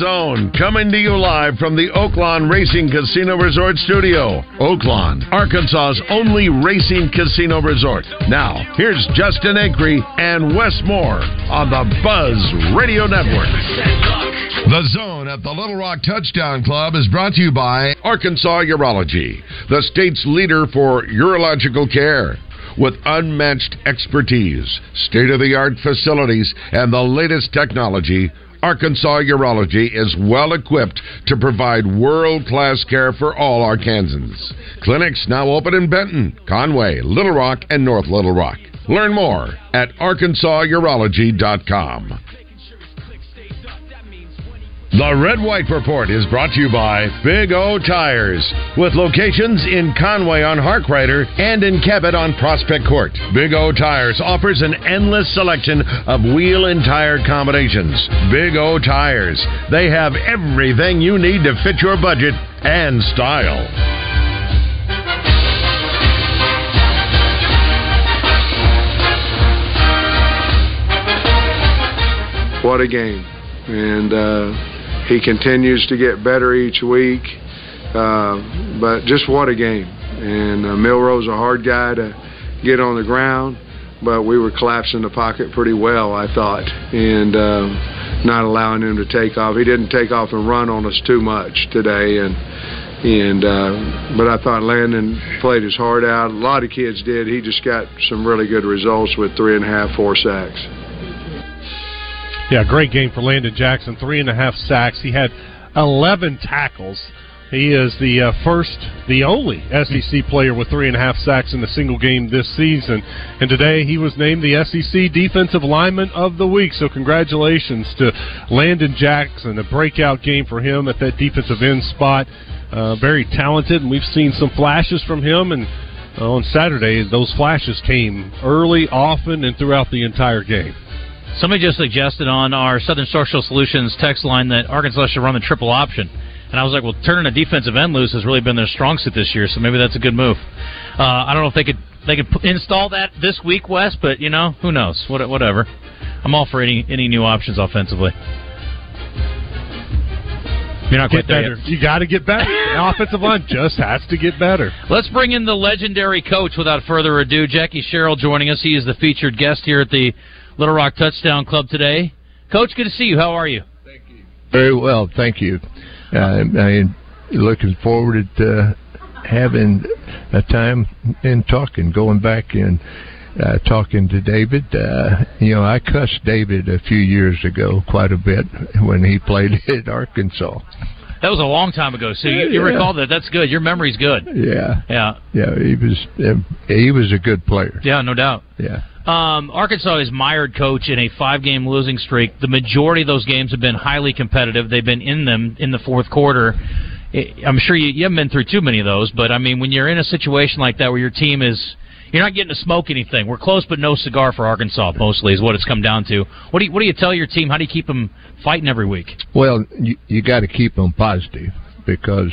Zone, coming to you live from the Oaklawn Racing Casino Resort Studio. Oaklawn, Arkansas's only racing casino resort. Now, here's Justin Acree and Wes Moore on the Buzz Radio Network. The Zone at the Little Rock Touchdown Club is brought to you by Arkansas Urology, the state's leader for urological care. With unmatched expertise, state of the art facilities, and the latest technology, Arkansas Urology is well equipped to provide world class care for all Arkansans. Clinics now open in Benton, Conway, Little Rock, and North Little Rock. Learn more at arkansasurology.com. The Red White Report is brought to you by Big O Tires, with locations in Conway on Harkrider and in Cabot on Prospect Court. Big O Tires offers an endless selection of wheel and tire combinations. Big O Tires, they have everything you need to fit your budget and style. what a game. And uh, he continues to get better each week. Uh, but just what a game. And uh, Milroe's a hard guy to get on the ground, but we were collapsing the pocket pretty well, I thought, and uh, not allowing him to take off. He didn't take off and run on us too much today, and and uh, but I thought Landon played his heart out. A lot of kids did. He just got some really good results with three and a half, four sacks. Yeah, great game for Landon Jackson. Three and a half sacks. He had 11 tackles. He is the uh, first, the only SEC player with three and a half sacks in a single game this season. And today he was named the SEC Defensive Lineman of the Week. So congratulations to Landon Jackson. A breakout game for him at that defensive end spot. Uh, very talented, and we've seen some flashes from him. And on Saturday, those flashes came early, often, and throughout the entire game. Somebody just suggested on our Southern Social Solutions text line that Arkansas should run the triple option. And I was like, well, turning a defensive end loose has really been their strong suit this year, so maybe that's a good move. Uh, I don't know if they could they could p- install that this week, Wes, but you know, who knows? What, whatever. I'm all for any any new options offensively. You're not quite Get there better. You got to get better. The offensive line just has to get better. Let's bring in the legendary coach without further ado. Jackie Sherrill joining us. He is the featured guest here at the Little Rock Touchdown Club today. Coach, good to see you. How are you? Thank you. Very well, thank you. Uh, I looking forward to uh, having a time in talking, going back and uh, talking to David. Uh, you know, I cussed David a few years ago quite a bit when he played at Arkansas. That was a long time ago, so you, you Yeah. recall that. That's good. Your memory's good. Yeah, Yeah, yeah, he was uh, he was a good player. yeah, no doubt. Yeah. Um, Arkansas is mired coach in a five-game losing streak. The majority of those games have been highly competitive. They've been in them in the fourth quarter. I'm sure you, you haven't been through too many of those, but I mean, when you're in a situation like that where your team is, you're not getting to smoke anything. We're close, but no cigar for Arkansas. Mostly is what it's come down to. What do you What do you tell your team? How do you keep them fighting every week? Well, you, you got to keep them positive because,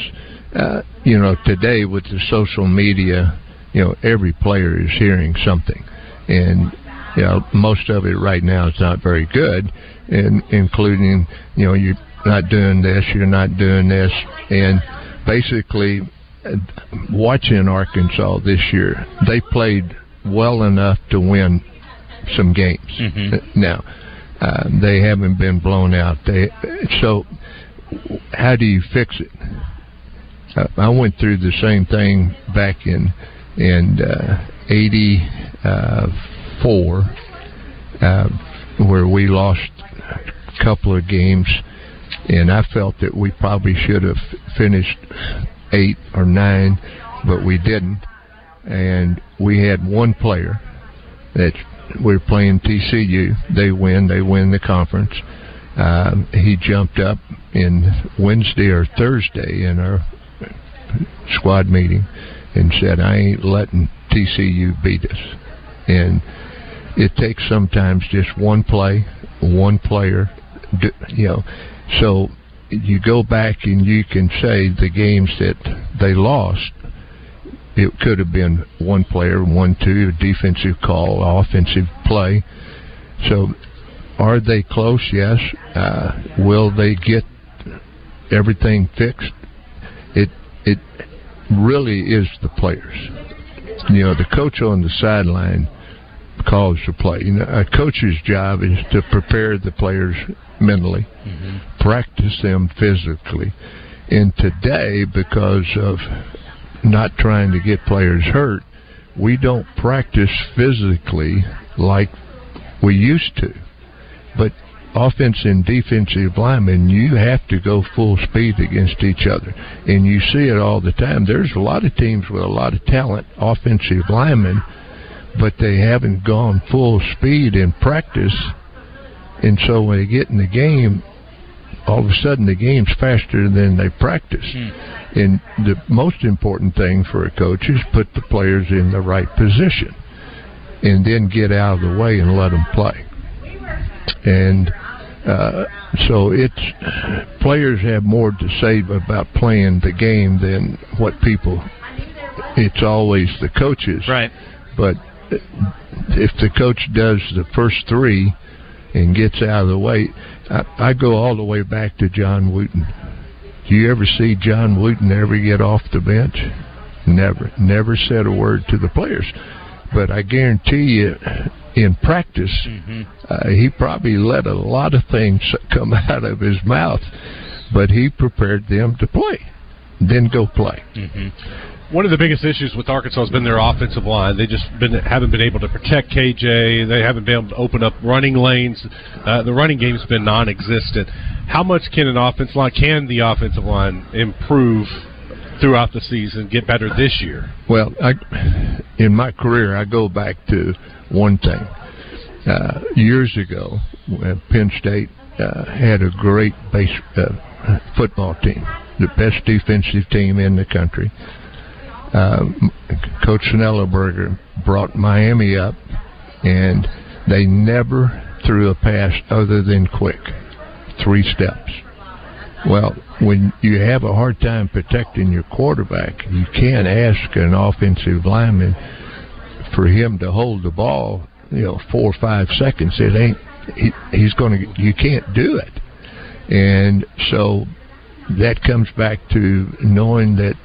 uh, you know, today with the social media, you know, every player is hearing something, and you know, most of it right now is not very good, and including, you know, you're not doing this, you're not doing this, and basically, watching Arkansas this year, they played well enough to win some games. Mm-hmm. Now, uh, they haven't been blown out. They so how do you fix it? Uh, I went through the same thing back in in uh, '84, uh, where we lost a couple of games, and I felt that we probably should have finished eight or nine, but we didn't. And we had one player that we're playing TCU. They win. They win the conference. Um, he jumped up in Wednesday or Thursday in our squad meeting and said, "I ain't letting TCU beat us, and it takes sometimes just one play, one player, you know. So you go back and you can say the games that they lost. It could have been one player, one, two, defensive call, offensive play. So, are they close? Yes. Uh, will they get everything fixed? It it really is the players. You know, the coach on the sideline calls the play. You know, a coach's job is to prepare the players mentally, mm-hmm. practice them physically. And today, because of not trying to get players hurt, we don't practice physically like we used to. But offense and defensive linemen, you have to go full speed against each other. And you see it all the time. There's a lot of teams with a lot of talent, offensive linemen, but they haven't gone full speed in practice. And so when they get in the game, all of a sudden the game's faster than they practice. Hmm. And the most important thing for a coach is put the players in the right position and then get out of the way and let them play. And uh, so it's players have more to say about playing the game than what people. It's always the coaches, right? But if the coach does the first three and gets out of the way, I, I go all the way back to John Wooden. Do you ever see John Wooden ever get off the bench? Never. Never said a word to the players. But I guarantee you, in practice, mm-hmm. uh, he probably let a lot of things come out of his mouth, but he prepared them to play, then go play. Mm-hmm. One of the biggest issues with Arkansas has been their offensive line. They just been, haven't been able to protect KJ. They haven't been able to open up running lanes. Uh, the running game's been non-existent. How much can an offensive line, can the offensive line improve throughout the season, get better this year? Well, I, in my career, I go back to one thing. Uh, years ago, Penn State uh, had a great base uh, football team, the best defensive team in the country. Uh, Coach Schnellenberger brought Miami up, and they never threw a pass other than quick, three steps. Well, when you have a hard time protecting your quarterback, you can't ask an offensive lineman for him to hold the ball, you know, four or five seconds. It ain't. He, he's going to. You can't do it, and so that comes back to knowing that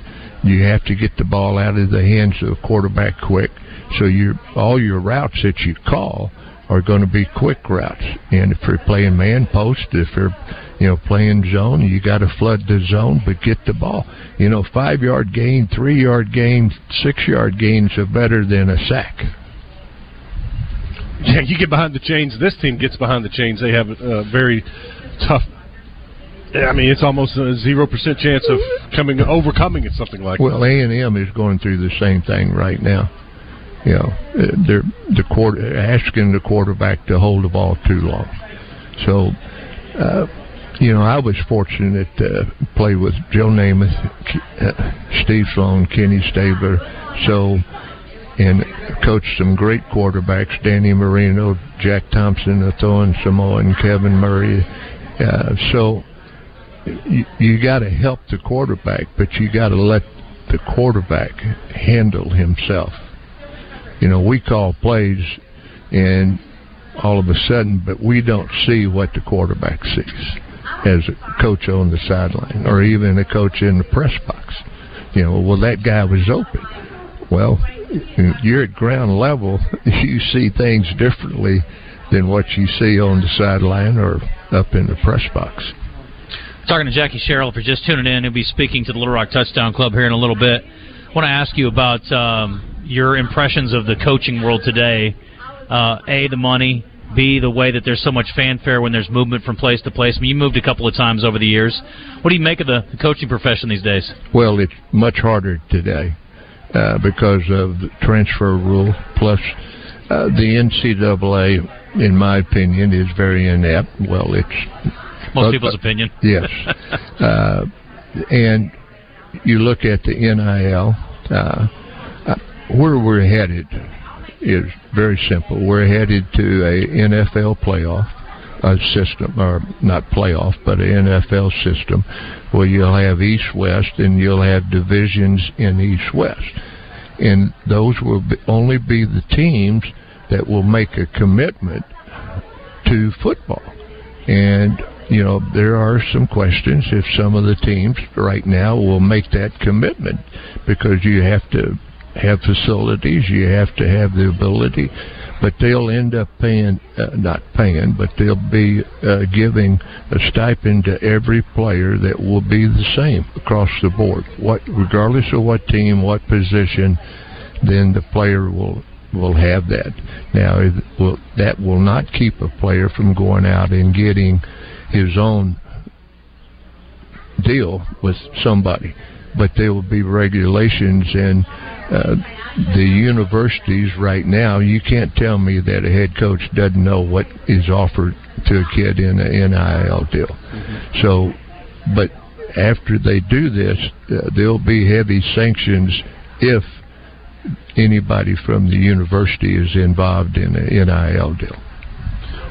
you have to get the ball out of the hands of the quarterback quick. So your all your routes that you call are going to be quick routes. And if you're playing man post, if you're you know playing zone, you got to flood the zone, but get the ball. You know, five yard gain, three yard gain, six yard gains are better than a sack. Yeah, you get behind the chains. This team gets behind the chains. They have a very tough I mean, it's almost a zero percent chance of coming overcoming it. Something like well, A and M is going through the same thing right now. You know, they're the asking the quarterback to hold the ball too long. So, uh, you know, I was fortunate to play with Joe Namath, uh, Steve Sloan, Kenny Stabler, so and coached some great quarterbacks: Danny Marino, Jack Thompson, Othon Samoa, and Kevin Murray. Uh, so you, you got to help the quarterback, but you got to let the quarterback handle himself. You know, we call plays, and all of a sudden, but we don't see what the quarterback sees as a coach on the sideline or even a coach in the press box. You know, well, that guy was open. Well, you're at ground level, you see things differently than what you see on the sideline or up in the press box. Talking to Jackie Sherrill, if you're just tuning in, he'll be speaking to the Little Rock Touchdown Club here in a little bit. I want to ask you about um, your impressions of the coaching world today. Uh, a, the money. B, the way that there's so much fanfare when there's movement from place to place. I mean, you moved a couple of times over the years. What do you make of the, coaching profession these days? Well, it's much harder today uh, because of the transfer rule. Plus, uh, the NCAA, in my opinion, is very inept. Well, it's most uh, people's opinion. Yes, uh, and you look at the NIL. Where we're headed is very simple. We're headed to a NFL playoff a system, or not playoff, but an NFL system, where you'll have East West and you'll have divisions in East West, and those will be, only be the teams that will make a commitment to football, and you know, there are some questions if some of the teams right now will make that commitment because you have to have facilities, you have to have the ability, but they'll end up paying, uh, not paying, but they'll be uh, giving a stipend to every player that will be the same across the board. What, regardless of what team, what position, then the player will will have that. Now, it will, that will not keep a player from going out and getting his own deal with somebody. But there will be regulations and uh, the universities right now. You can't tell me that a head coach doesn't know what is offered to a kid in an NIL deal. Mm-hmm. So, but after they do this, uh, there'll be heavy sanctions if anybody from the university is involved in an NIL deal.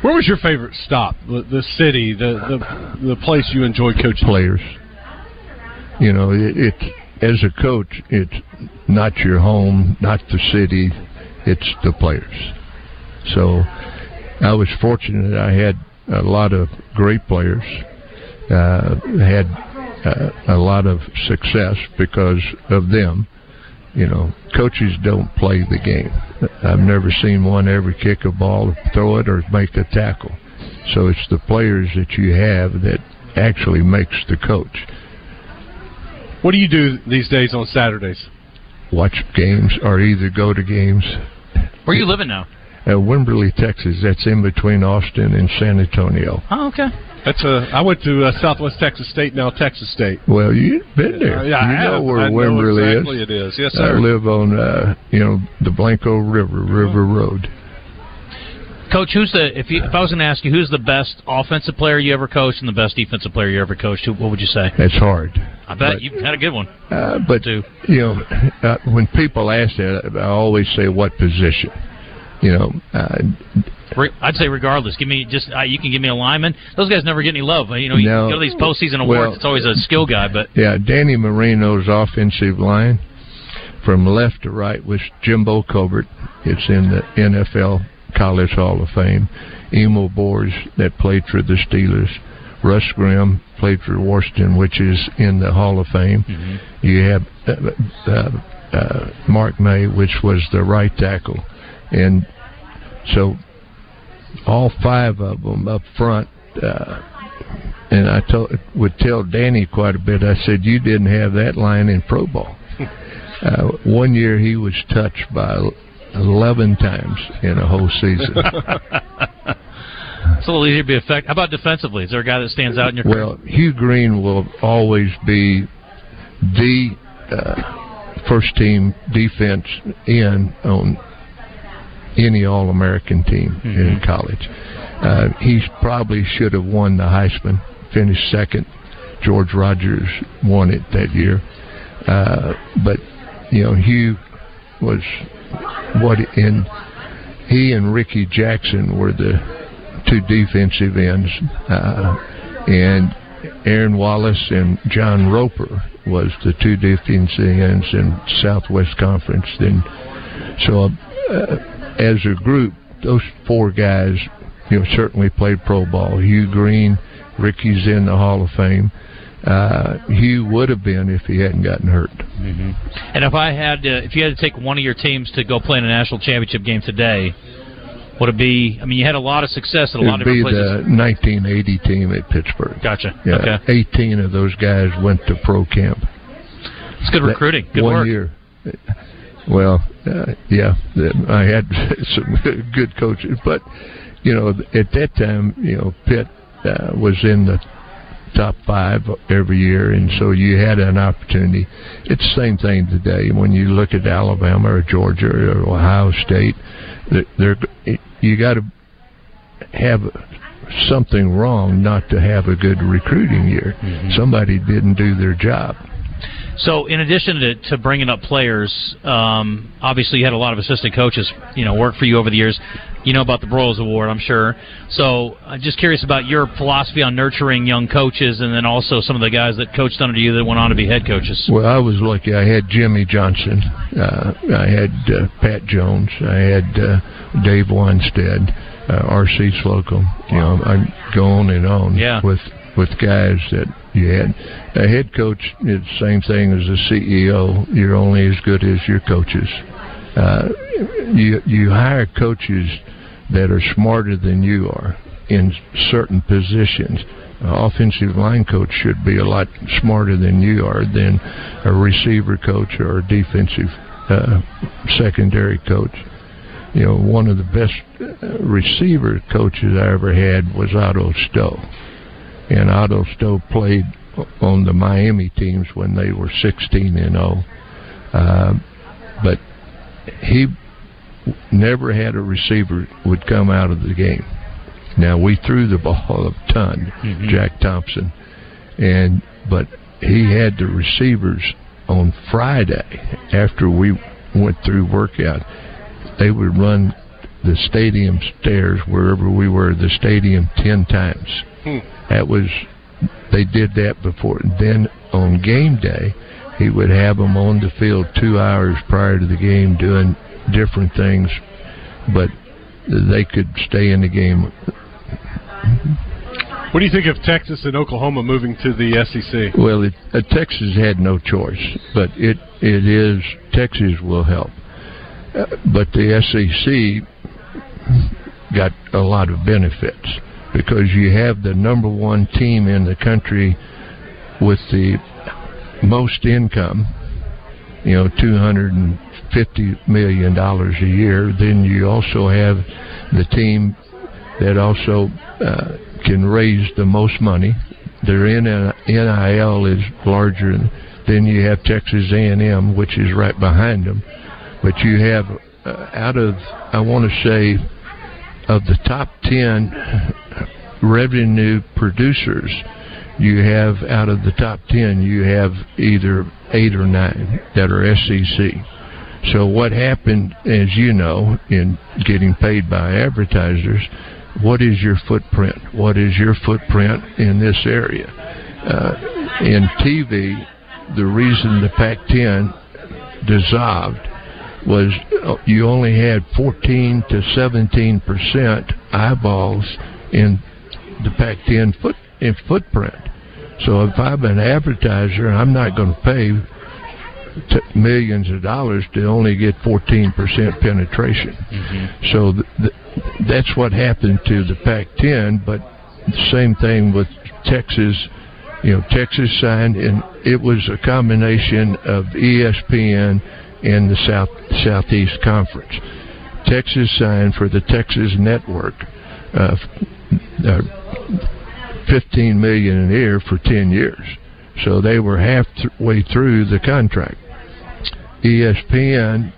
Where was your favorite stop? The, the city, the, the the place you enjoyed coaching. Players. You know, it, it as a coach, it's not your home, not the city, it's the players. So, I was fortunate. I had a lot of great players. Uh, had uh, a lot of success because of them you know, coaches don't play the game. I've never seen one ever kick a ball, throw it, or make a tackle. So it's the players that you have that actually makes the coach. What do you do these days on Saturdays? Watch games or either go to games. Where are you living now? At Wimberley, Texas. That's in between Austin and San Antonio. Oh, okay. That's a. I went to uh, Southwest Texas State, now Texas State. Well, you've been there. Uh, yeah, you I know have. where I know exactly is. It is. Yes, sir. I live on, uh, you know, the Blanco River, River Road. Coach, who's the if you, if I was going to ask you who's the best offensive player you ever coached and the best defensive player you ever coached, who, what would you say? That's hard. I bet you had a good one. Uh, but Too. you know, uh, when people ask that, I always say what position. You know, uh, Re- I'd say regardless. Give me just uh, you can give me a lineman. Those guys never get any love. You know, you No. go to these postseason awards. Well- it's always a skill guy, but yeah, Danny Marino's offensive line from left to right was Jimbo Covert. It's in the NFL College Hall of Fame. Emil Boures that played for the Steelers. Russ Grimm played for Washington, which is in the Hall of Fame. You have uh, uh, uh, Mark May, which was the right tackle, and so all five of them up front. Uh, and I told, would tell Danny quite a bit. I said, "You didn't have that line in pro ball." uh, one year he was touched by eleven times in a whole season. it's a little easier to be effective. How about defensively? Is there a guy that stands out in your Well, Hugh Green will always be the uh, first team defense in on any All American team in college. Uh, he probably should have won the Heisman, finished second. George Rogers won it that year. Uh, but, you know, Hugh was what in he and Ricky Jackson were the two defensive ends. Uh, and Aaron Wallace and John Roper was the two defensive ends in Southwest Conference. Then, so uh, as a group, those four guys, you know, certainly played pro ball. Hugh Green, Ricky's in the Hall of Fame. Uh, Hugh would have been if he hadn't gotten hurt. And if I had, if you had to take one of your teams to go play in a national championship game today, would it be? I mean, you had a lot of success at a It lot of be different places. the 1980 team at Pittsburgh. Gotcha. Yeah, Okay, 18 of those guys went to pro camp. it's good recruiting. Good one work. year. Well, uh, yeah, I had some good coaches, but you know, at that time, you know, Pitt uh, was in the top five every year, and so you had an opportunity. It's the same thing today. When you look at Alabama or Georgia or Ohio State, they're, you got to have something wrong not to have a good recruiting year. Somebody didn't do their job. So, in addition to, to bringing up players, um, obviously you had a lot of assistant coaches, you know, work for you over the years. You know about the Broyles Award, I'm sure. So, I'm just curious about your philosophy on nurturing young coaches, and then also some of the guys that coached under you that went on to be head coaches. Well, I was lucky. I had Jimmy Johnson. Uh, I had uh, Pat Jones. I had uh, Dave Wannstedt, uh, R.C. Slocum. You know, I go on and on Yeah. with with guys that you had. A head coach is the same thing as a CEO. You're only as good as your coaches. Uh, you you hire coaches that are smarter than you are in certain positions. Offensive line coach should be a lot smarter than you are than a receiver coach or a defensive uh, secondary coach. You know, one of the best uh, receiver coaches I ever had was Otto Stowe and Otto Stowe played on the Miami teams when they were 16 and 0. Uh, but he never had a receiver would come out of the game. Now we threw the ball a ton, mm-hmm. Jack Thompson, and but he had the receivers on Friday after we went through workout. They would run the stadium stairs wherever we were, the stadium ten times. Hmm. That was they did that before. Then on game day, he would have them on the field two hours prior to the game doing different things, but they could stay in the game. What do you think of Texas and Oklahoma moving to the SEC? Well, it, uh, Texas had no choice, but it it is Texas will help, uh, but the SEC got a lot of benefits because you have the number one team in the country with the most income, you know, two hundred and fifty million dollars a year. Then you also have the team that also uh, can raise the most money. Their NIL is larger. Then you have Texas A&M, which is right behind them. But you have uh, out of I want to say of the top ten revenue producers, you have out of the top ten, you have either eight or nine that are SEC. So what happened, as you know, in getting paid by advertisers, what is your footprint? What is your footprint in this area? Uh, in TV, the reason the Pac-10 dissolved was uh, you only had 14 to 17 percent eyeballs in the Pac-10 foot in footprint. So if I'm an advertiser, I'm not going to pay t- millions of dollars to only get 14 percent penetration. So th- th- that's what happened to the Pac-10. But the same thing with Texas. You know, Texas signed, and it was a combination of ESPN and the South Southeast Conference. Texas signed for the Texas Network, uh, uh, fifteen million a year for ten years. So they were halfway through the contract. ESPN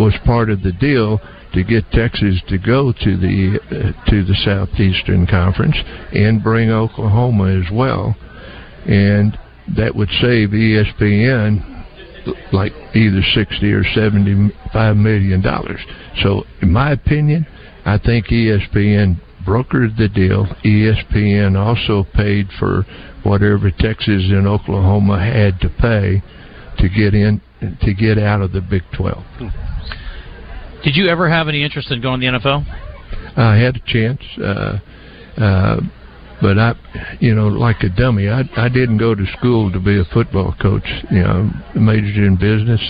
was part of the deal to get Texas to go to the uh, to the Southeastern Conference and bring Oklahoma as well, and that would save ESPN like either sixty or seventy-five million dollars. So, in my opinion, I think ESPN brokered the deal. ESPN also paid for whatever Texas and Oklahoma had to pay to get in to get out of the Big Twelve. Did you ever have any interest in going to the NFL? I had a chance, uh, uh, but I, you know, like a dummy, I I didn't go to school to be a football coach. You know, I majored in business,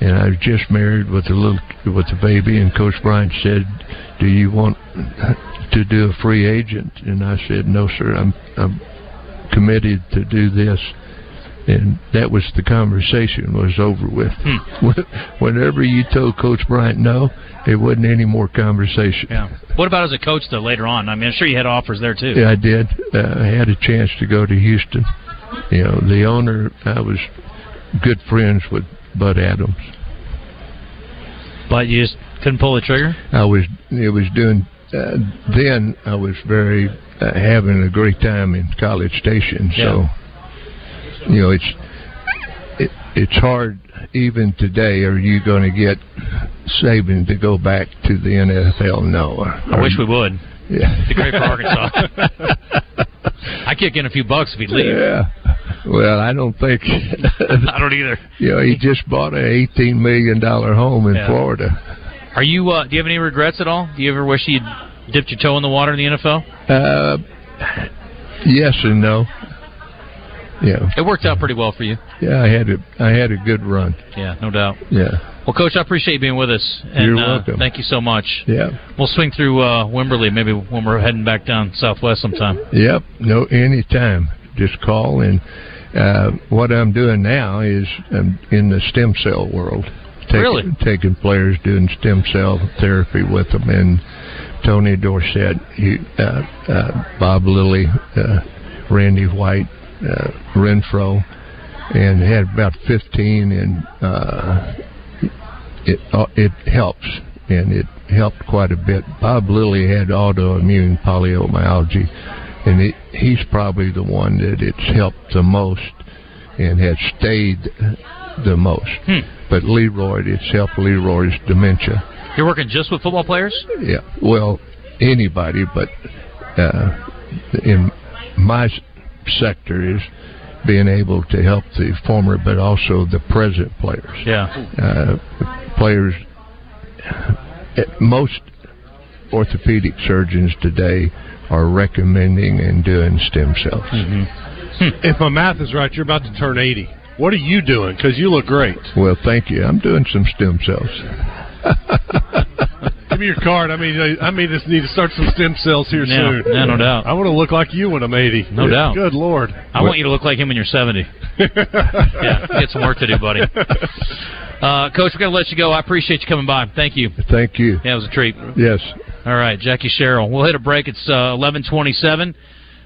and I was just married with a little with a baby. And Coach Bryant said, "Do you want to do a free agent?" And I said, "No, sir. I'm I'm committed to do this." And that was the conversation was over with. Whenever you told Coach Bryant no, it wasn't any more conversation. Yeah. What about as a coach though? Later on, I mean, I'm sure you had offers there too. Yeah, I did. Uh, I had a chance to go to Houston. You know, the owner, I was good friends with Bud Adams. But you just couldn't pull the trigger. I was, it was doing. Uh, then I was very uh, having a great time in College Station. So, you know, it's it's hard even today. Are you going to get Saban to go back to the NFL? No. I wish we would. Yeah. It'd be great for Arkansas. I kick in a few bucks if he'd leave. Yeah. Well, I don't think. I don't either. You know, he just bought an eighteen million dollar home in Yeah. Florida. Are you? Uh, do you have any regrets at all? Do you ever wish you'd dipped your toe in the water in the NFL? Uh, yes and no. Yeah, It worked out pretty well for you. yeah. I had a I had a good run. Yeah, no doubt. Yeah, Well, Coach, I appreciate you being with us. And, You're uh, welcome. thank you so much. yeah, We'll swing through uh, Wimberley maybe when we're heading back down southwest sometime. yep. No, anytime. Just call and. Uh, what I'm doing now is I'm in the stem cell world. Taking, Really? Taking players doing stem cell therapy with them, and Tony Dorsett, he, uh, uh, Bob Lilly, uh, Randy White, uh, Renfro, and had about 15, and uh, it uh, it helps, and it helped quite a bit. Bob Lilly had autoimmune polymyalgia, and it, he's probably the one that it's helped the most and has stayed the most. Hmm. But Leroy, itself, helped Leroy's dementia. You're working just with football players? Yeah, well, anybody, but uh, in my sector is being able to help the former, but also the present players. Yeah. Uh, players, eh, most orthopedic surgeons today are recommending and doing stem cells. If my math is right, you're about to turn 80. What are you doing? Because you look great. Well, thank you. I'm doing some stem cells. Give me your card. I mean, I, I may just need to start some stem cells here Yeah, soon. yeah, no doubt. I want to look like you when I'm 80. No doubt. Good lord. I want you to look like him when you're 70. Yeah, get some work to do, buddy. Uh, Coach, we're going to let you go. I appreciate you coming by. Thank you. Thank you. Yeah, it was a treat. Yes. All right, Jackie Sherrill. We'll hit a break. It's uh, 11:27.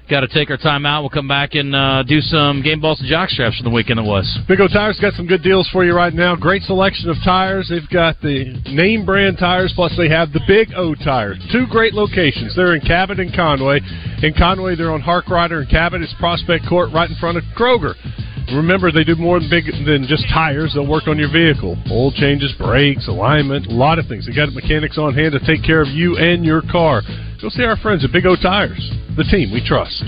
Got to take our time out. We'll come back and uh, do some game balls and jock straps for the weekend that was. Big O Tires got some good deals for you right now. Great selection of tires. They've got the name brand tires, plus they have the Big O tires. Two great locations. They're in Cabot and Conway. In Conway, they're on Hark Harkrider, and Cabot is Prospect Court, right in front of Kroger. Remember, they do more than big than just tires. They'll work on your vehicle, oil changes, brakes, alignment, a lot of things. They got mechanics on hand to take care of you and your car. Go see our friends at Big O Tires, the team we trust.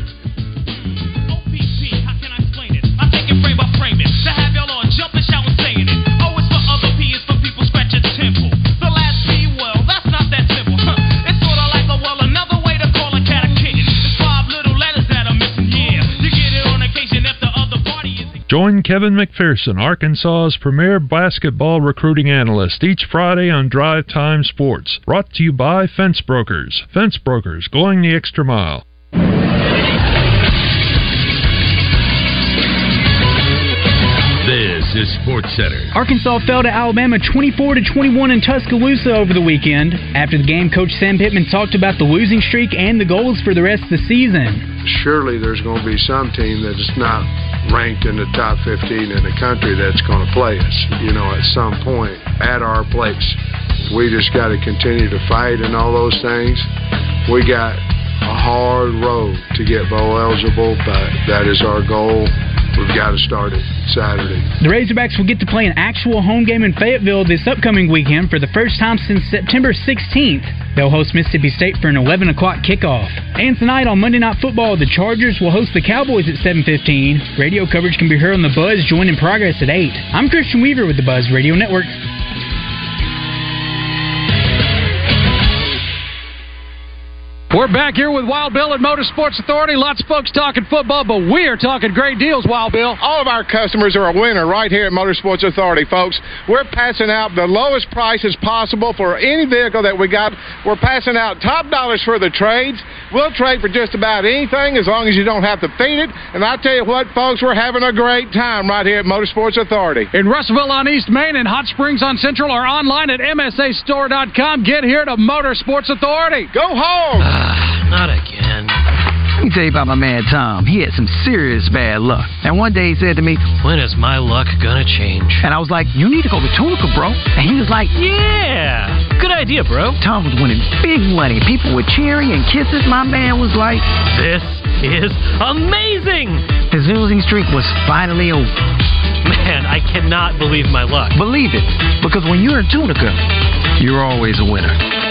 Join Kevin McPherson, Arkansas's premier basketball recruiting analyst, each Friday on Drive Time Sports. Brought to you by Fence Brokers. Fence Brokers, going the extra mile. This is Sports Center. Arkansas fell to Alabama 24 to 21 in Tuscaloosa over the weekend. After the game, Coach Sam Pittman talked about the losing streak and the goals for the rest of the season. surely there's going to be some team that's not ranked in the top 15 in the country that's going to play us, you know, at some point at our place. We just got to continue to fight and all those things. We got a hard road to get bowl eligible, but that is our goal. We've got to start it Saturday. The Razorbacks will get to play an actual home game in Fayetteville this upcoming weekend for the first time since September 16th. They'll host Mississippi State for an 11 o'clock kickoff. And tonight on Monday Night Football, the Chargers will host the Cowboys at 7:15. Radio coverage can be heard on the Buzz Join in Progress at 8. I'm Christian Weaver with the Buzz Radio Network. We're back here with Wild Bill at Motorsports Authority. Lots of folks talking football, but we are talking great deals, Wild Bill. All of our customers are a winner right here at Motorsports Authority, folks. We're passing out the lowest prices possible for any vehicle that we got. We're passing out top dollars for the trades. We'll trade for just about anything as long as you don't have to feed it. And I tell you what, folks, we're having a great time right here at Motorsports Authority. In Russellville on East Main and Hot Springs on Central or online at MSAstore.com. Get here to Motorsports Authority. Go home! Ah, not again. Let me tell you about my man Tom. He had some serious bad luck. And one day he said to me, When is my luck gonna change? And I was like, You need to go to Tunica, bro. And he was like, Yeah, good idea, bro. Tom was winning big money. People were cheering and kisses. My man was like, This is amazing. His losing streak was finally over. man, I cannot believe my luck. Believe it, because when you're in Tunica, you're always a winner.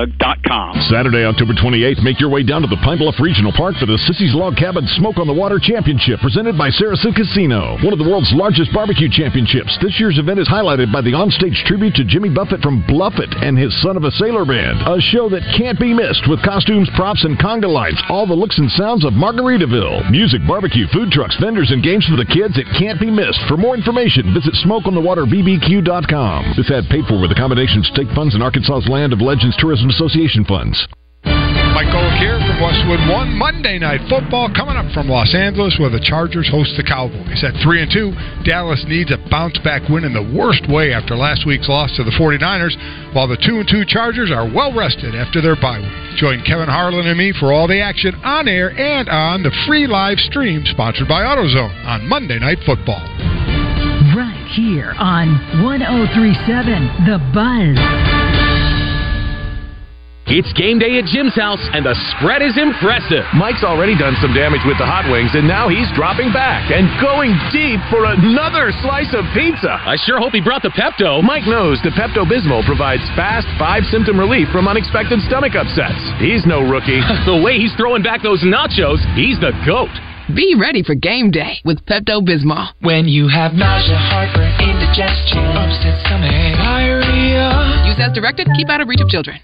Saturday, October 28th, make your way down to the Pine Bluff Regional Park for the Sissy's Log Cabin Smoke on the Water Championship presented by Saracen Casino, one of the world's largest barbecue championships. This year's event is highlighted by the onstage tribute to Jimmy Buffett from Bluffett and his Son of a Sailor Band, a show that can't be missed with costumes, props, and conga lights, all the looks and sounds of Margaritaville. Music, barbecue, food trucks, vendors, and games for the kids. It can't be missed. For more information, visit smokeonthewaterbbq.com. This ad paid for with a combination of state funds and Arkansas's Land of Legends Tourism Association funds. Mike Golic here from Westwood One. Monday Night Football coming up from Los Angeles, where the Chargers host the Cowboys. At three and two, Dallas needs a bounce back win in the worst way after last week's loss to the 49ers, while the two and two Chargers are well rested after their bye week. Join Kevin Harlan and me for all the action on air and on the free live stream sponsored by AutoZone on Monday Night Football. Right here on 1037 The Buzz. It's game day at Jim's house, and the spread is impressive. Mike's already done some damage with the hot wings, and now he's dropping back and going deep for another slice of pizza. I sure hope he brought the Pepto. Mike knows the Pepto Bismol provides fast, five symptom relief from unexpected stomach upsets. He's no rookie. the way he's throwing back those nachos, he's the GOAT. Be ready for game day with Pepto Bismol. When you have nausea, heartburn, indigestion, upset stomach, diarrhea. Use as directed. Keep out of reach of children.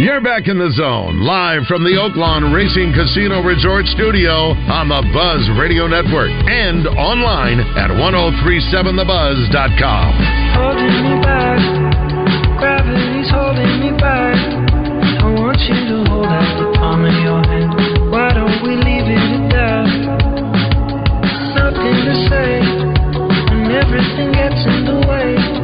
You're back in the zone, live from the Oaklawn Racing Casino Resort Studio on the Buzz Radio Network and online at 1037thebuzz.com. Holding me back, gravity's holding me back. I want you to hold out the palm of your hand. Why don't we leave it at that? Nothing to say, and everything gets in the way.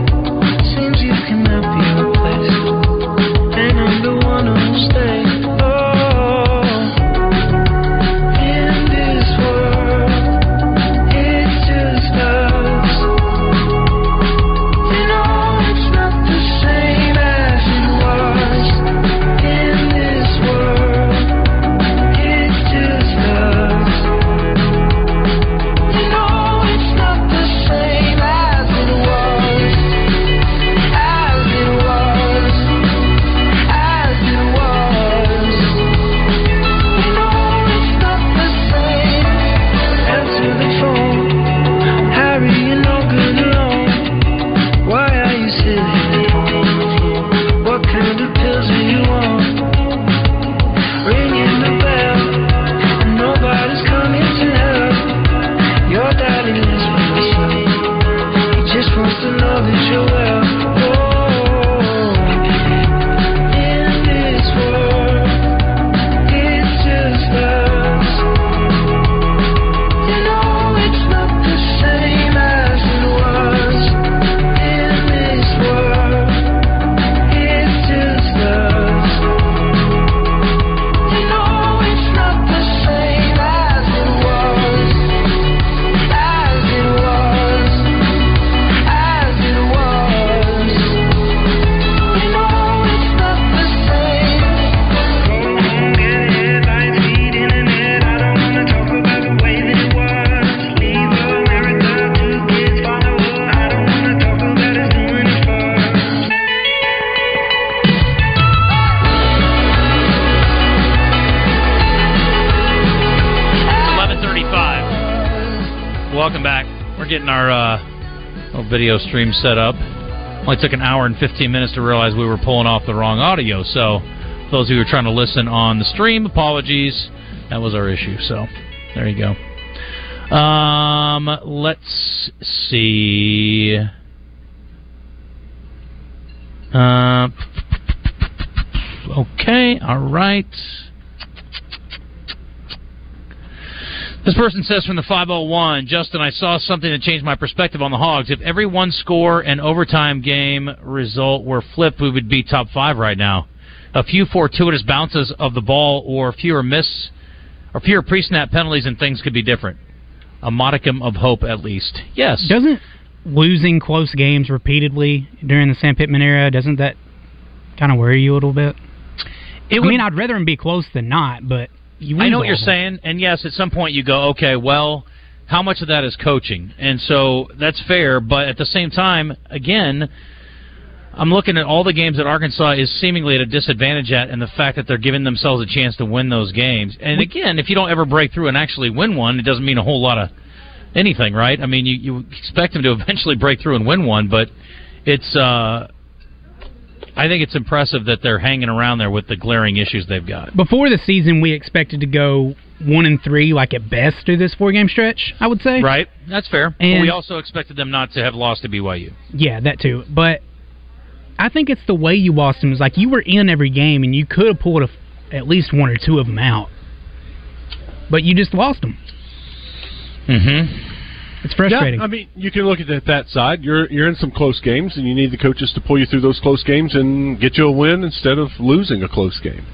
Little video stream set up. Only took an hour and 15 minutes to realize we were pulling off the wrong audio. So, those of you who are trying to listen on the stream, apologies. That was our issue. So, there you go. Um, let's see. Uh, okay, all right. This person says from the 501, Justin, I saw something that changed my perspective on the Hogs. If every one score and overtime game result were flipped, we would be top five right now. A few fortuitous bounces of the ball or fewer miss or fewer pre-snap penalties and things could be different. A modicum of hope, at least. Yes. Doesn't losing close games repeatedly during the Sam Pittman era doesn't that kind of worry you a little bit? It I would- mean, I'd rather them be close than not, but you. I know what you're saying, and yes, at some point you go, okay, well, how much of that is coaching? And so that's fair, but at the same time, again, I'm looking at all the games that Arkansas is seemingly at a disadvantage at, and the fact that they're giving themselves a chance to win those games. And again, if you don't ever break through and actually win one, it doesn't mean a whole lot of anything, right? I mean, you, you expect them to eventually break through and win one, but it's. uh I think it's impressive that they're hanging around there with the glaring issues they've got. Before the season, we expected to go one and three, like at best, through this four game stretch. I would say. Right, that's fair. but we also expected them not to have lost to BYU. Yeah, that too. But I think it's the way you lost them. Is like you were in every game and you could have pulled a, at least one or two of them out, but you just lost them. Mm-hmm. It's frustrating. Yeah, I mean, you can look at it that side. You're you're in some close games, and you need the coaches to pull you through those close games and get you a win instead of losing a close game.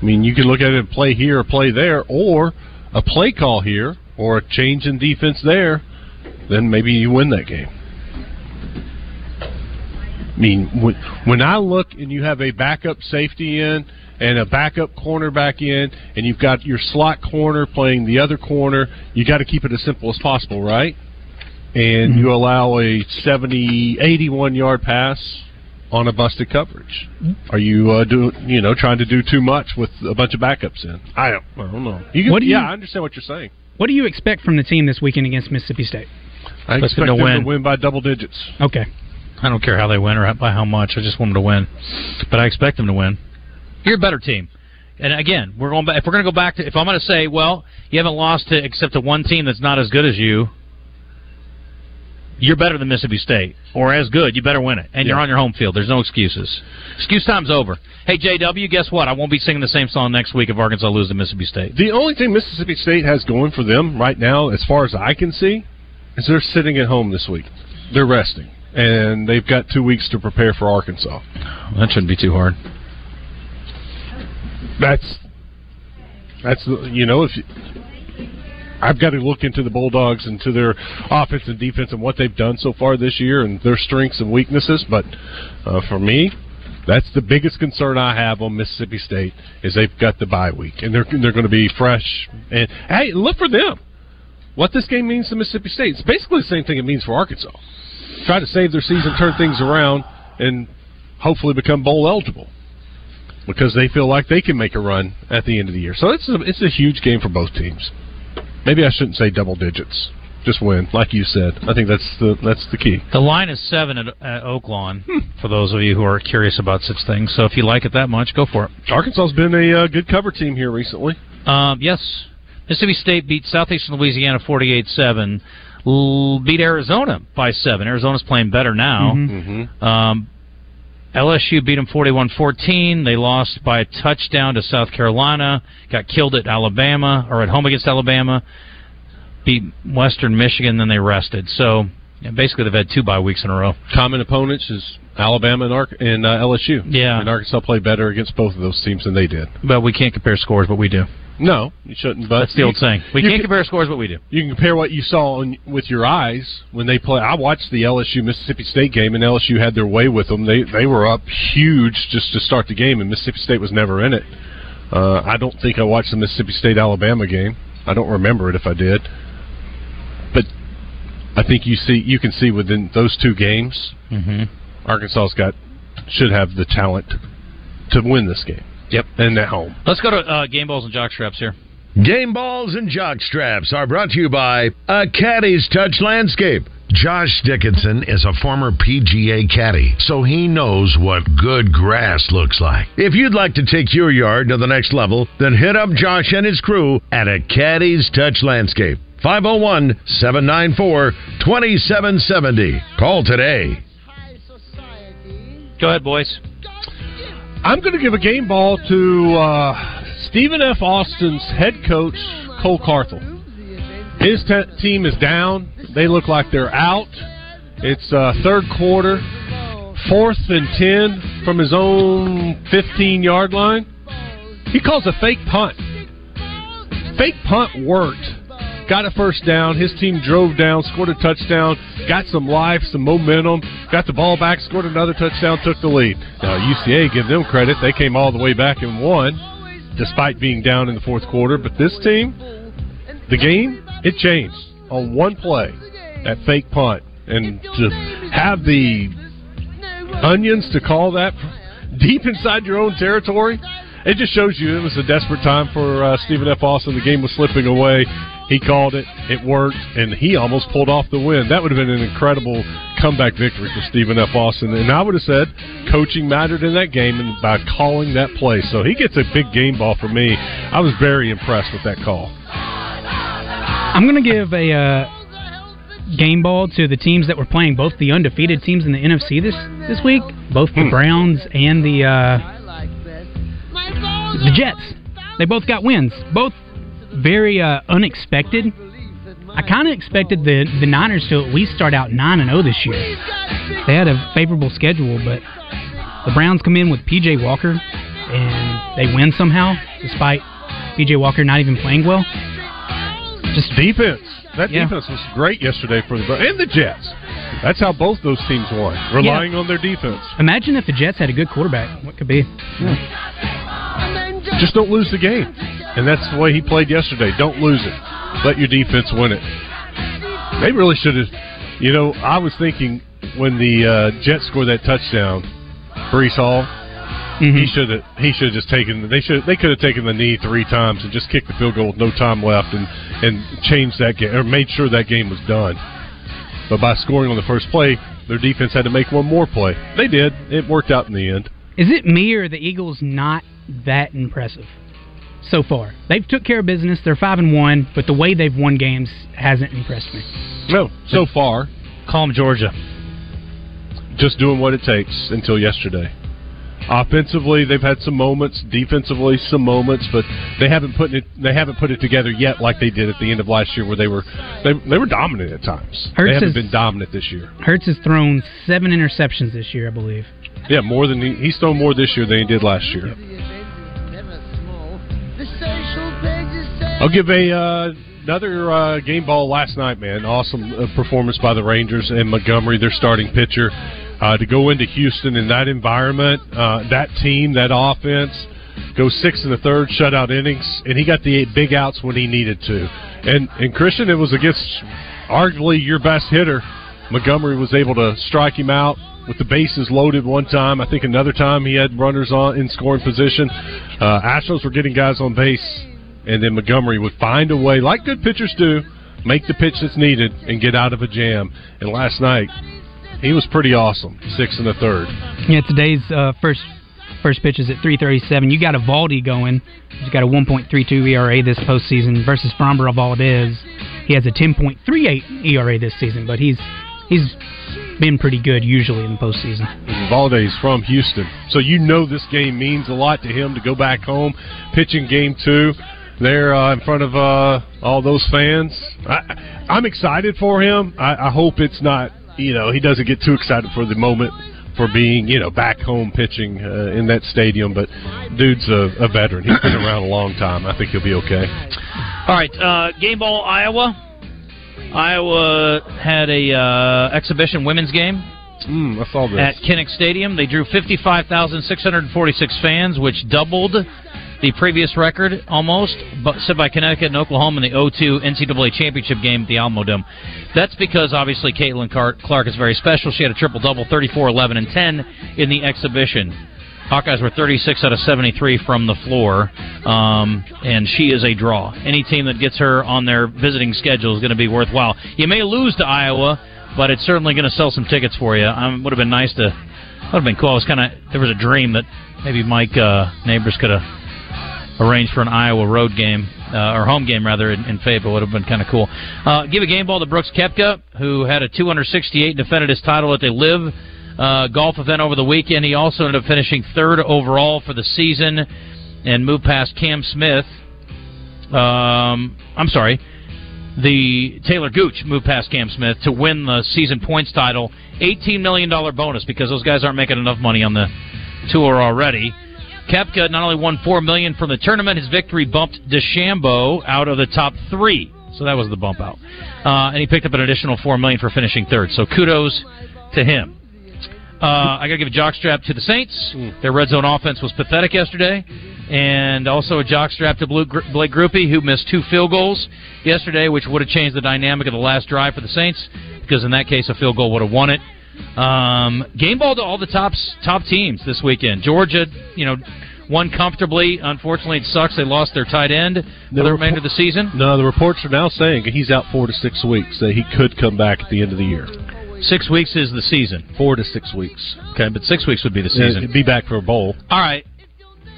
I mean, you can look at it and play here or play there, or a play call here or a change in defense there. Then maybe you win that game. I mean, when, when I look and you have a backup safety in and a backup cornerback in, and you've got your slot corner playing the other corner, you got to keep it as simple as possible, right? And you allow a 70, 81 yard pass on a busted coverage. Are you uh, do you know trying to do too much with a bunch of backups in? I don't, I don't know. You can, What do you- yeah, I understand what you're saying. What do you expect from the team this weekend against Mississippi State? I Expect expect them them win. to win by double digits. Okay. I don't care how they win or by how much. I just want them to win, but I expect them to win. You're a better team. And again, we're going back. If we're going to go back to, if I'm going to say, well, you haven't lost to except to one team that's not as good as you, you're better than Mississippi State or as good. You better win it, and you're on your home field. There's no excuses. Excuse time's over. Hey JW, guess what? I won't be singing the same song next week if Arkansas loses to Mississippi State. The only thing Mississippi State has going for them right now, as far as I can see, is they're sitting at home this week. They're resting, and they've got two weeks to prepare for Arkansas. That shouldn't be too hard. That's that's you know if you, I've got to look into the Bulldogs and to their offense and defense and what they've done so far this year and their strengths and weaknesses. But uh, for me, that's the biggest concern I have on Mississippi State is they've got the bye week and they're they're going to be fresh. And hey, look for them. What this game means to Mississippi State. It's basically the same thing it means for Arkansas. Try to save their season, turn things around, and hopefully become bowl eligible because they feel like they can make a run at the end of the year. So it's a, it's a huge game for both teams. Maybe I shouldn't say double digits. Just win, like you said. I think that's the that's the key. The line is seven at, at Oaklawn. For those of you who are curious about such things, so if you like it that much, go for it. Arkansas's been a uh, good cover team here recently. Um, yes. Mississippi State beat Southeastern Louisiana 48 7. L- beat Arizona by 7. Arizona's playing better now. Mm-hmm. Um, LSU beat them 41 14. They lost by a touchdown to South Carolina. Got killed at Alabama, or at home against Alabama. Beat Western Michigan, then they rested. So yeah, basically, they've had two bye weeks in a row. Common opponents is Alabama and, Ar- and uh, LSU. Yeah. and Arkansas played better against both of those teams than they did. But we can't compare scores, but we do. No, you shouldn't. But That's the old you- saying. We can't can- compare scores, but we do. You can compare what you saw on, with your eyes when they play. I watched the LSU Mississippi State game, and LSU had their way with them. They they were up huge just to start the game, and Mississippi State was never in it. Uh, I don't think I watched the Mississippi State Alabama game. I don't remember it if I did, but I think you see you can see within those two games, Mm-hmm. Arkansas's got should have the talent to win this game. Yep, and at home. Let's go to uh, game balls and jock straps here. Game balls and jock straps are brought to you by A Caddy's Touch Landscape. Josh Dickinson is a former PGA caddy, so he knows what good grass looks like. If you'd like to take your yard to the next level, then hit up Josh and his crew at A Caddy's Touch Landscape. 501 794 2770. Call today. Go ahead, boys. I'm going to give a game ball to uh, Stephen F. Austin's head coach, Cole Carthel. His te- team is down. They look like they're out. It's uh, third quarter, fourth and 10 from his own 15 yard line. He calls a fake punt. Fake punt worked. Got a first down. His team drove down, scored a touchdown, got some life, some momentum, got the ball back, scored another touchdown, took the lead. Now, UCA, give them credit. They came all the way back and won, despite being down in the fourth quarter. But this team, the game, it changed on one play, that fake punt. And to have the onions to call that deep inside your own territory, it just shows you it was a desperate time for uh, Stephen F. Austin. The game was slipping away. He called it. It worked, and he almost pulled off the win. That would have been an incredible comeback victory for Stephen F. Austin. And I would have said coaching mattered in that game and by calling that play. So he gets a big game ball for me. I was very impressed with that call. I'm going to give a uh, game ball to the teams that were playing both the undefeated teams in the NFC this this week, both the Hmm. Browns and the uh, the Jets. They both got wins, both very uh, unexpected. I kind of expected the the Niners to at least start out nine and zero this year. They had a favorable schedule, but the Browns come in with PJ Walker and they win somehow, despite PJ Walker not even playing well. Just defense. That Yeah. defense was great yesterday for the and the Jets. That's how both those teams won, relying on their defense. Imagine if the Jets had a good quarterback. What could be? Just don't lose the game, and that's the way he played yesterday. Don't lose it. Let your defense win it. They really should have. You know, I was thinking when the uh, Jets scored that touchdown, Breece Hall. He should have. He should have just taken. They should. They could have taken the knee three times and just kicked the field goal with no time left and and changed that game or made sure that game was done. But by scoring on the first play, their defense had to make one more play. They did. It worked out in the end. Is it me or the Eagles not that impressive so far? They've took care of business. They're five and one, but the way they've won games hasn't impressed me. No, so far. Calm Georgia. Just doing what it takes until yesterday. Offensively, they've had some moments. Defensively, some moments, but they haven't put it. They haven't put it together yet, like they did at the end of last year, where they were they, they were dominant at times. Hurts they haven't is- been dominant this year. Hurts has thrown seven interceptions this year, I believe. Yeah, more than he, he's thrown more this year than he did last year. I'll give a uh, another uh, game ball last night, man. Awesome uh, performance by the Rangers and Montgomery, their starting pitcher, uh, to go into Houston in that environment, uh, that team, that offense. Go six in the third, shutout innings, and he got the eight big outs when he needed to. And and Christian, it was against arguably your best hitter. Montgomery was able to strike him out with the bases loaded one time. I think another time he had runners on in scoring position. Astros were getting guys on base, and then Montgomery would find a way, like good pitchers do, make the pitch that's needed and get out of a jam. And last night, he was pretty awesome. Six in the third. Yeah, today's uh, first first pitch is at 3:37. You got Eovaldi going. He's got a 1.32 ERA this postseason versus Framber Valdez. He has a 10.38 ERA this season, but he's he's been pretty good usually in the postseason. Valdez from Houston. So you know this game means a lot to him to go back home, pitching game two there uh, in front of uh, all those fans. I, I'm excited for him. I, I hope it's not, you know, he doesn't get too excited for the moment for being, you know, back home pitching uh, in that stadium. But dude's a, a veteran. He's been around a long time. I think he'll be okay. All right, uh, game ball Iowa. Iowa had a uh, exhibition women's game Mm, I saw this. at Kinnick Stadium. They drew 55,646 fans, which doubled the previous record almost, but set by Connecticut and Oklahoma in the 0-2 NCAA championship game at the Alamo Dome. That's because obviously Caitlin Clark is very special. She had a triple double, 34, 11, and 10 in the exhibition. Hawkeyes were 36 out of 73 from the floor, um, and she is a draw. Any team that gets her on their visiting schedule is going to be worthwhile. You may lose to Iowa, but it's certainly going to sell some tickets for you. Um, would have been nice to. Would have been cool. I was kind of there was a dream that maybe Mike uh, Neighbors could have arranged for an Iowa road game uh, or home game rather in, in Fayetteville. Would have been kind of cool. Uh, give a game ball to Brooks Koepka, who had a 268 and defended his title at the Live uh, golf event over the weekend. He also ended up finishing third overall for the season and moved past Cam Smith. Um, I'm sorry. The Taylor Gooch moved past Cam Smith to win the season points title. $18 million bonus because those guys aren't making enough money on the tour already. Koepka not only won 4 million from the tournament, his victory bumped DeChambeau out of the top three. So that was the bump out. Uh, and he picked up an additional 4 million for finishing third. So kudos to him. Uh, I got to give a jockstrap to the Saints. Their red zone offense was pathetic yesterday, and also a jockstrap to Blue, Blake Grupe, who missed two field goals yesterday, which would have changed the dynamic of the last drive for the Saints, because in that case, a field goal would have won it. Um, game ball to all the tops top teams this weekend. Georgia, you know, won comfortably. Unfortunately, it sucks they lost their tight end for the remainder of the season. No, the reports are now saying he's out four to six weeks. That he could come back at the end of the year. Six weeks is the season. Four to six weeks. Okay, but six weeks would be the season. he'd be back for a bowl. All right.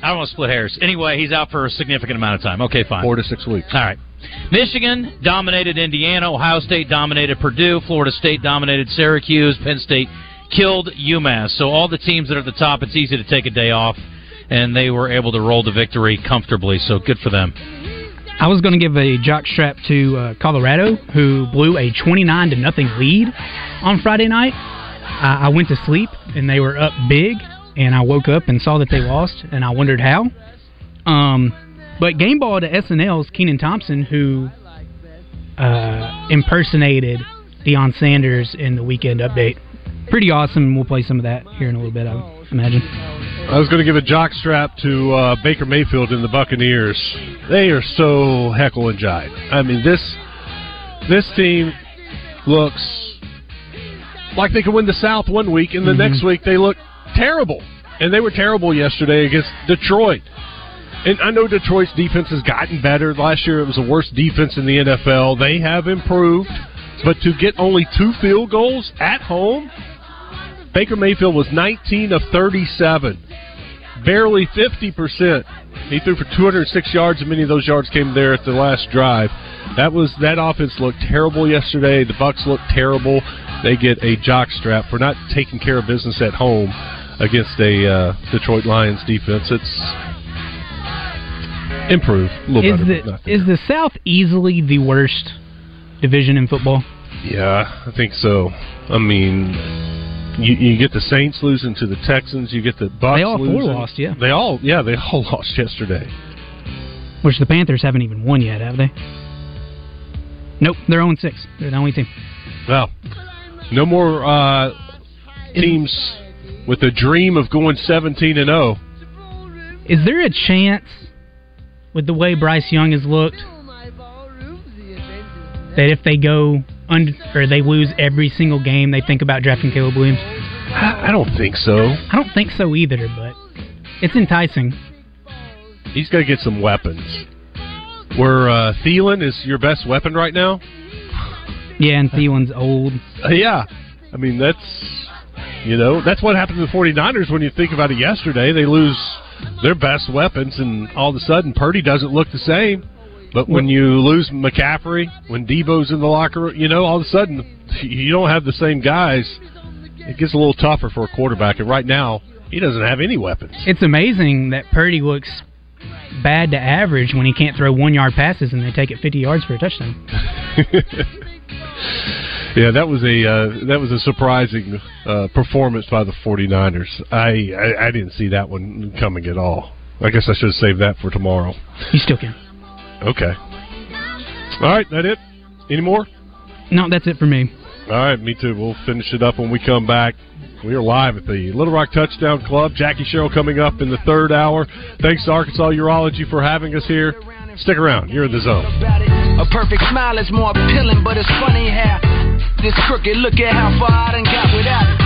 I don't want to split hairs. Anyway, he's out for a significant amount of time. Okay, fine. Four to six weeks. All right. Michigan dominated Indiana. Ohio State dominated Purdue. Florida State dominated Syracuse. Penn State killed UMass. So all the teams that are at the top, it's easy to take a day off, and they were able to roll to victory comfortably. So good for them. I was going to give a jockstrap to uh, Colorado, who blew a 29 to nothing lead on Friday night. I, I went to sleep and they were up big, and I woke up and saw that they lost, and I wondered how. Um, but game ball to SNL's Kenan Thompson, who uh, impersonated Deion Sanders in the weekend update. Pretty awesome. We'll play some of that here in a little bit, I imagine. I was going to give a jockstrap to uh, Baker Mayfield and the Buccaneers. They are so heckle and jive. I mean this this team looks like they could win the South one week, and the Mhm. next week they look terrible. And they were terrible yesterday against Detroit. And I know Detroit's defense has gotten better. Last year it was the worst defense in the NFL. They have improved, but to get only two field goals at home, Baker Mayfield was 19 of 37, barely 50%. He threw for 206 yards, and many of those yards came there at the last drive. That was that offense looked terrible yesterday. The Bucks looked terrible. They get a jock strap for not taking care of business at home against a uh, Detroit Lions defense. It's improved a little Is better. the is the South easily the worst division in football? Yeah, I think so. I mean, you, you get the Saints losing to the Texans. You get the Bucks. They all four lost, yeah. They all, yeah, they all lost yesterday. Which the Panthers haven't even won yet, have they? Nope, they're 0 6. They're the only team. Well, no more uh, teams with a dream of going seventeen and oh. zero. Is there a chance, with the way Bryce Young has looked, that if they go under or they lose every single game, they think about drafting Caleb Williams? I, I don't think so. I don't think so either, but it's enticing. He's got to get some weapons. Where uh, Thielen is your best weapon right now. Yeah, and Thielen's old. Uh, yeah, I mean that's you know that's what happened to the 49ers when you think about it yesterday. They lose their best weapons, and all of a sudden Purdy doesn't look the same. But when you lose McCaffrey, when Deebo's in the locker room, you know all of a sudden you don't have the same guys. It gets a little tougher for a quarterback, and right now he doesn't have any weapons. It's amazing that Purdy looks bad to average when he can't throw one yard passes and they take it 50 yards for a touchdown. Yeah, that was a uh, that was a surprising uh, performance by the 49ers. I, I I didn't see that one coming at all. I guess I should have saved that for tomorrow. You still can. Okay. All right, that it? Any more? No, that's it for me. All right, me too. We'll finish it up when we come back. We are live at the Little Rock Touchdown Club. Jackie Sherrill coming up in the third hour. Thanks to Arkansas Urology for having us here. Stick around. You're in the zone. A perfect smile is more appealing, but it's funny how this crooked. Look at how far I done got without it.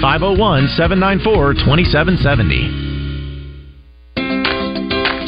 501 794 2770.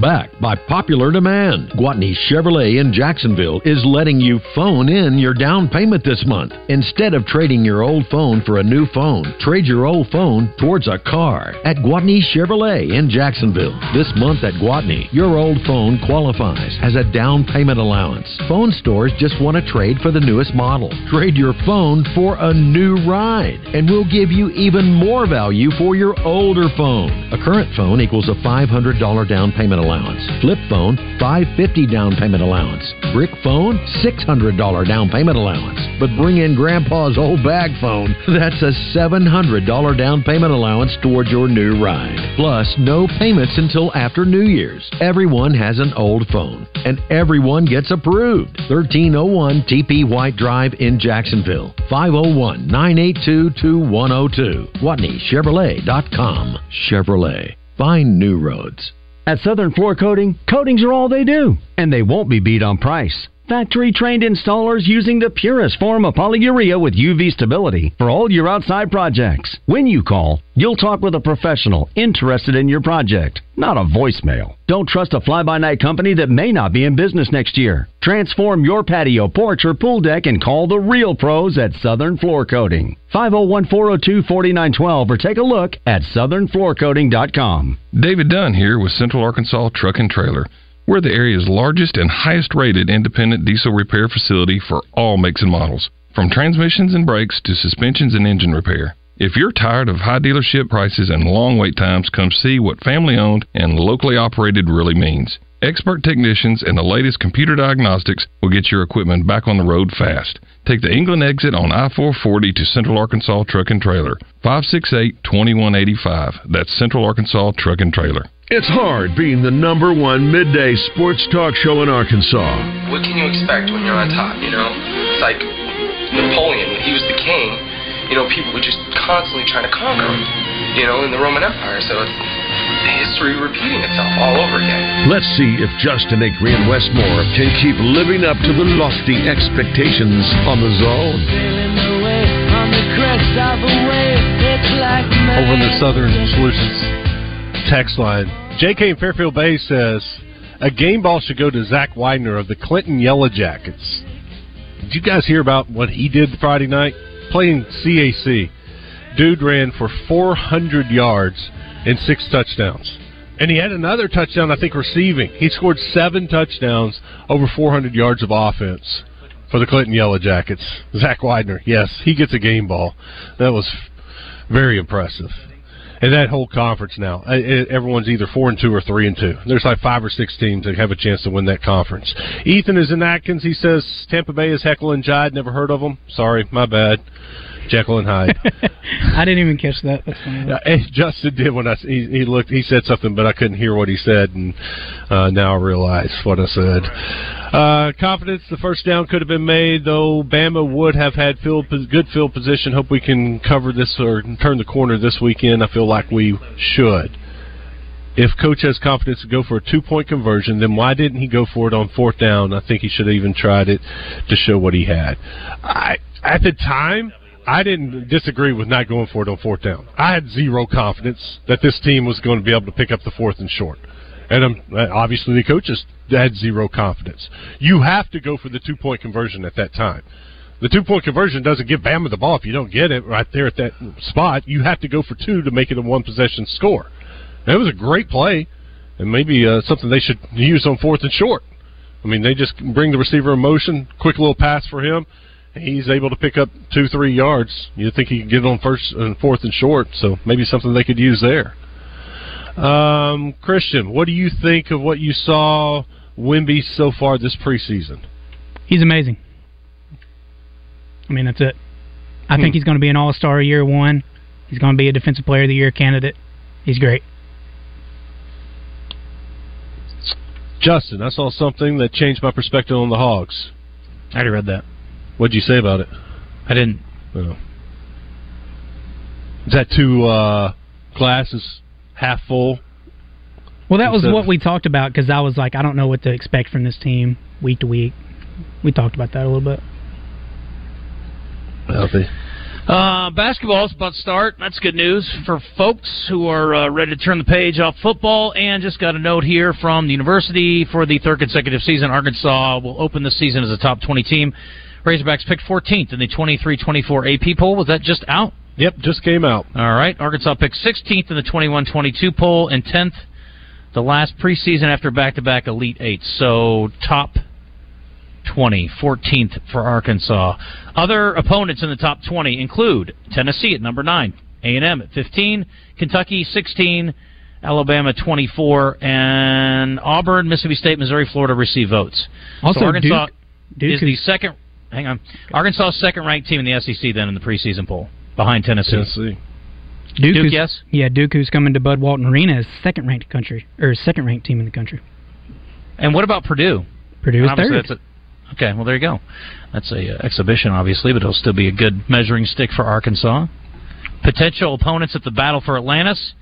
Backed by popular demand, Gwatney Chevrolet in Jacksonville is letting you phone in your down payment this month. Instead of trading your old phone for a new phone, trade your old phone towards a car at Gwatney Chevrolet in Jacksonville. This month at Gwatney, your old phone qualifies as a down payment allowance. Phone stores just want to trade for the newest model. Trade your phone for a new ride, and we'll give you even more value for your older phone. A current phone equals a $500 down payment allowance. Flip phone, 550 down payment allowance. Brick phone, $600 down payment allowance. But bring in grandpa's old bag phone, that's a $700 down payment allowance towards your new ride. Plus, no payments until after New Year's. Everyone has an old phone, and everyone gets approved. 1301 TP White Drive in Jacksonville. 501 982 2102. GwatneyChevrolet.com. Chevrolet. Find new roads. At Southern Floor Coating, coatings are all they do, and they won't be beat on price. Factory trained installers using the purest form of polyurea with UV stability for all your outside projects. When you call, you'll talk with a professional interested in your project, not a voicemail. Don't trust a fly by night company that may not be in business next year. Transform your patio, porch, or pool deck and call the real pros at Southern Floor Coating. 501 402 4912 or take a look at southernfloorcoating.com. David Dunn here with Central Arkansas Truck and Trailer. We're the area's largest and highest rated independent diesel repair facility for all makes and models, from transmissions and brakes to suspensions and engine repair. If you're tired of high dealership prices and long wait times, come see what family owned and locally operated really means. Expert technicians and the latest computer diagnostics will get your equipment back on the road fast. Take the England exit on I 440 to Central Arkansas Truck and Trailer. 568 2185. That's Central Arkansas Truck and Trailer. It's hard being the number one midday sports talk show in Arkansas. What can you expect when you're on top, you know? It's like Napoleon, when he was the king, you know, people were just constantly trying to conquer him, you know, in the Roman Empire. So it's history repeating itself all over again. Let's see if Justin Acree and Westmore can keep living up to the lofty expectations on the zone. Over in the Southern Solutions text line, JK in Fairfield Bay says a game ball should go to Zach Widener of the Clinton Yellow Jackets. Did you guys hear about what he did Friday night? Playing CAC. Dude ran for 400 yards and six touchdowns. And he had another touchdown, I think, receiving. He scored seven touchdowns, over 400 yards of offense for the Clinton Yellow Jackets. Zach Widener, yes, he gets a game ball. That was very impressive. And that whole conference now, everyone's either four and two or three and two. There's like five or six teams that have a chance to win that conference. Ethan is in Atkins. He says Tampa Bay is Heckle and Jide. Never heard of them. Sorry, my bad. Jekyll and Hyde. I didn't even catch that. That's funny. And Justin did when I he, he looked. He said something, but I couldn't hear what he said, and uh, now I realize what I said. Uh, confidence. The first down could have been made, though. Bama would have had field good field position. Hope we can cover this or turn the corner this weekend. I feel like we should. If coach has confidence to go for a two point conversion, then why didn't he go for it on fourth down? I think he should have even tried it to show what he had. I at the time I didn't disagree with not going for it on fourth down. I had zero confidence that this team was going to be able to pick up the fourth and short. And um, obviously, the coaches had zero confidence. You have to go for the two point conversion at that time. The two point conversion doesn't give Bama the ball if you don't get it right there at that spot. You have to go for two to make it a one possession score. It was a great play, and maybe uh, something they should use on fourth and short. I mean, they just bring the receiver in motion, quick little pass for him. And He's able to pick up two, three yards. You think he could get it on first and fourth and short, so maybe something they could use there. Um, Christian, what do you think of what you saw Wemby so far this preseason? He's amazing. I mean, that's it. I Hmm. think he's going to be an All Star year one. He's going to be a Defensive Player of the Year candidate. He's great. Justin, I saw something that changed my perspective on the Hogs. I already read that. What'd you say about it? I didn't. Oh. Is that two uh, glasses half full? Well, that was what we talked about because I was like, I don't know what to expect from this team week to week. We talked about that a little bit. Healthy. Uh, basketball is about to start. That's good news for folks who are uh, ready to turn the page off football. And just got a note here from the university for the third consecutive season. Arkansas will open the season as a top 20 team. Razorbacks picked 14th in the 23-24 AP poll. Was that just out? Yep, just came out. All right. Arkansas picked 16th in the 21-22 poll and 10th the last preseason after back-to-back Elite Eights. So top 20, 14th for Arkansas. Other opponents in the top 20 include Tennessee at number 9, A&M at 15, Kentucky 16, Alabama 24, and Auburn, Mississippi State, Missouri, Florida receive votes. Also, so Arkansas Duke- Duke is the second. Hang on, Arkansas second ranked team in the SEC then in the preseason poll, behind Tennessee. Tennessee. Duke, Duke, who's- yes? Yeah, Duke, who's coming to Bud Walton Arena, is second ranked country or second ranked team in the country. And what about Purdue? Purdue is third. that's a- okay, well there you go. That's a uh, exhibition, obviously, but it'll still be a good measuring stick for Arkansas. Potential opponents at the battle for Atlantis: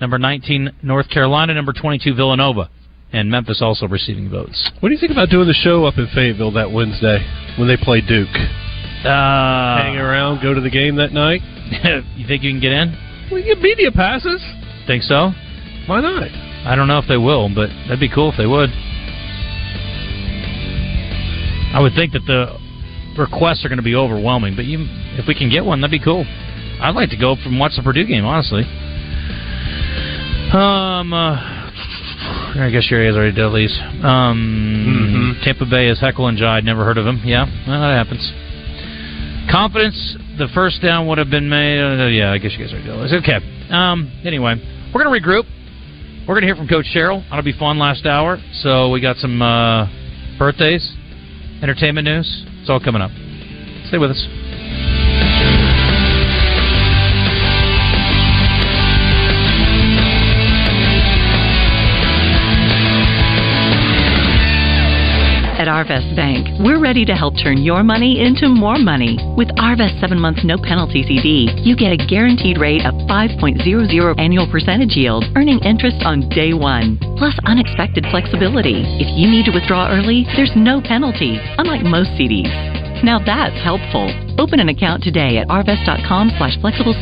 number 19 North Carolina, number 22 Villanova, and Memphis also receiving votes. What do you think about doing the show up in Fayetteville that Wednesday when they play Duke? Uh, Hang around, go to the game that night. you think you can get in? We get media passes. Think so? Why not? I don't know if they will, but that'd be cool if they would. I would think that the requests are going to be overwhelming, but you, if we can get one, that'd be cool. I'd like to go and watch the Purdue game, honestly. Um, uh, I guess your guys already did these. Um, Tampa Bay is Heckle and Jide. Never heard of him. Yeah, well, that happens. Confidence. The first down would have been made. Uh, yeah, I guess you guys already did these. Okay. Um. Anyway, we're gonna regroup. We're gonna hear from Coach Sherrill. That'll be fun. Last hour. So we got some uh, birthdays, entertainment news. It's all coming up. Stay with us. Arvest Bank, we're ready to help turn your money into more money. With Arvest 7 month no penalty CD, you get a guaranteed rate of 5.00 annual percentage yield, earning interest on day one, plus unexpected flexibility. If you need to withdraw early, there's no penalty, unlike most CDs. Now that's helpful. Open an account today at arvest.com slash flexible